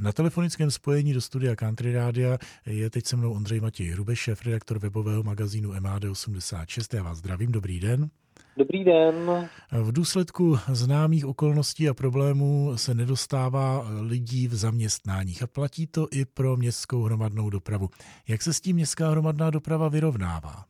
Na telefonickém spojení do studia Country Rádia je teď se mnou Ondřej Matěj Hrubeš, šéf redaktor webového magazínu MAD86. Já vás zdravím, dobrý den. Dobrý den. V důsledku známých okolností a problémů se nedostává lidí v zaměstnáních a platí to i pro městskou hromadnou dopravu. Jak se s tím městská hromadná doprava vyrovnává?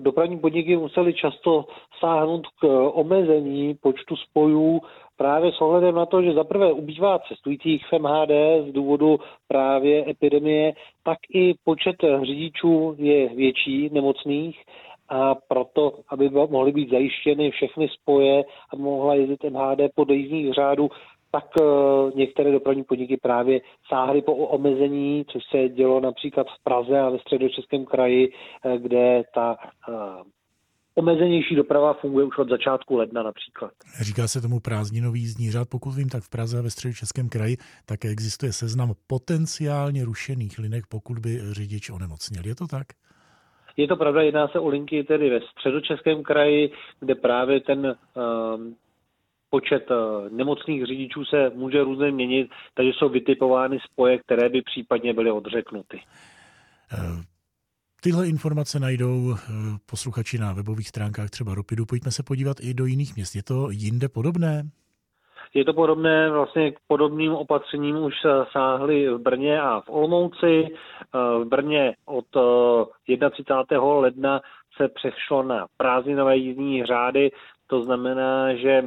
Dopravní podniky museli často sáhnout k omezení počtu spojů právě s ohledem na to, že zaprvé ubývá cestujících v MHD z důvodu právě epidemie, tak i počet řidičů je větší nemocných. A proto, aby mohly být zajištěny všechny spoje a mohla jezdit MHD podle jízdních řádů, tak eh, některé dopravní podniky právě sáhly po omezení, což se dělo například v Praze a ve středočeském kraji, eh, kde ta eh, omezenější doprava funguje už od začátku ledna například. Říká se tomu prázdninový jízdní řád. Pokud vím, tak v Praze a ve středočeském kraji také existuje seznam potenciálně rušených linek, pokud by řidič onemocněl. Je to tak? Je to pravda, jedná se o linky tedy ve středočeském kraji, kde právě ten um, počet uh, nemocných řidičů se může různě měnit, takže jsou vytipovány spoje, které by případně byly odřeknuty. Eh, tyhle informace najdou eh, posluchači na webových stránkách třeba Ropidu. Pojďme se podívat i do jiných měst. Je to jinde podobné? Je to podobné, vlastně k podobným opatřením už sáhly v Brně a v Olomouci. V Brně od 31. ledna se přešlo na prázdninové jízdní řády, to znamená, že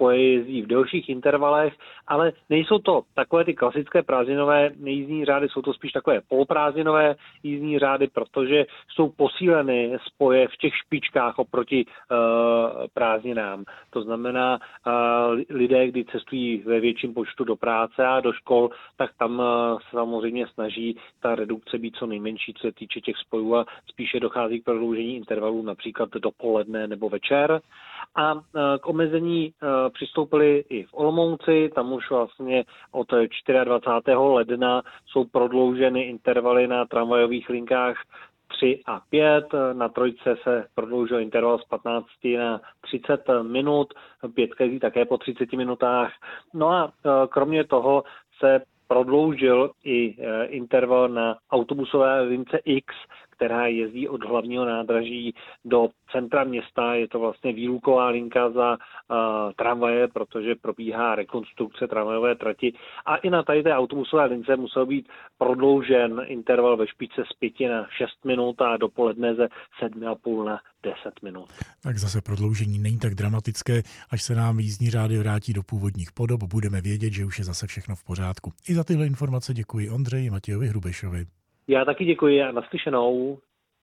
spoje jezdí v delších intervalech, ale nejsou to takové ty klasické prázdninové jízdní řády, jsou to spíš takové poloprázdninové jízdní řády, protože jsou posíleny spoje v těch špičkách oproti uh, prázdninám. To znamená, uh, lidé, kdy cestují ve větším počtu do práce a do škol, tak tam uh, se samozřejmě snaží ta redukce být co nejmenší, co se týče těch spojů a spíše dochází k prodloužení intervalů například dopoledne nebo večer. A uh, k omezení uh, přistoupili i v Olomouci, tam už vlastně od 24. ledna jsou prodlouženy intervaly na tramvajových linkách 3 a 5. Na trojce se prodloužil interval z 15 na 30 minut, pětka jezdí také po 30 minutách. No a e, kromě toho se prodloužil i e, interval na autobusové lince X, která jezdí od hlavního nádraží do centra města. Je to vlastně výluková linka za uh, tramvaje, protože probíhá rekonstrukce tramvajové trati. A i na tady té autobusové lince musel být prodloužen interval ve špičce z 5 na 6 minut a dopoledne ze 7,5 na 10 minut. Tak zase prodloužení není tak dramatické, až se nám jízdní řády vrátí do původních podob, budeme vědět, že už je zase všechno v pořádku. I za tyhle informace děkuji Ondřeji Matějovi Hrubešovi. Já taky děkuji a naslyšenou.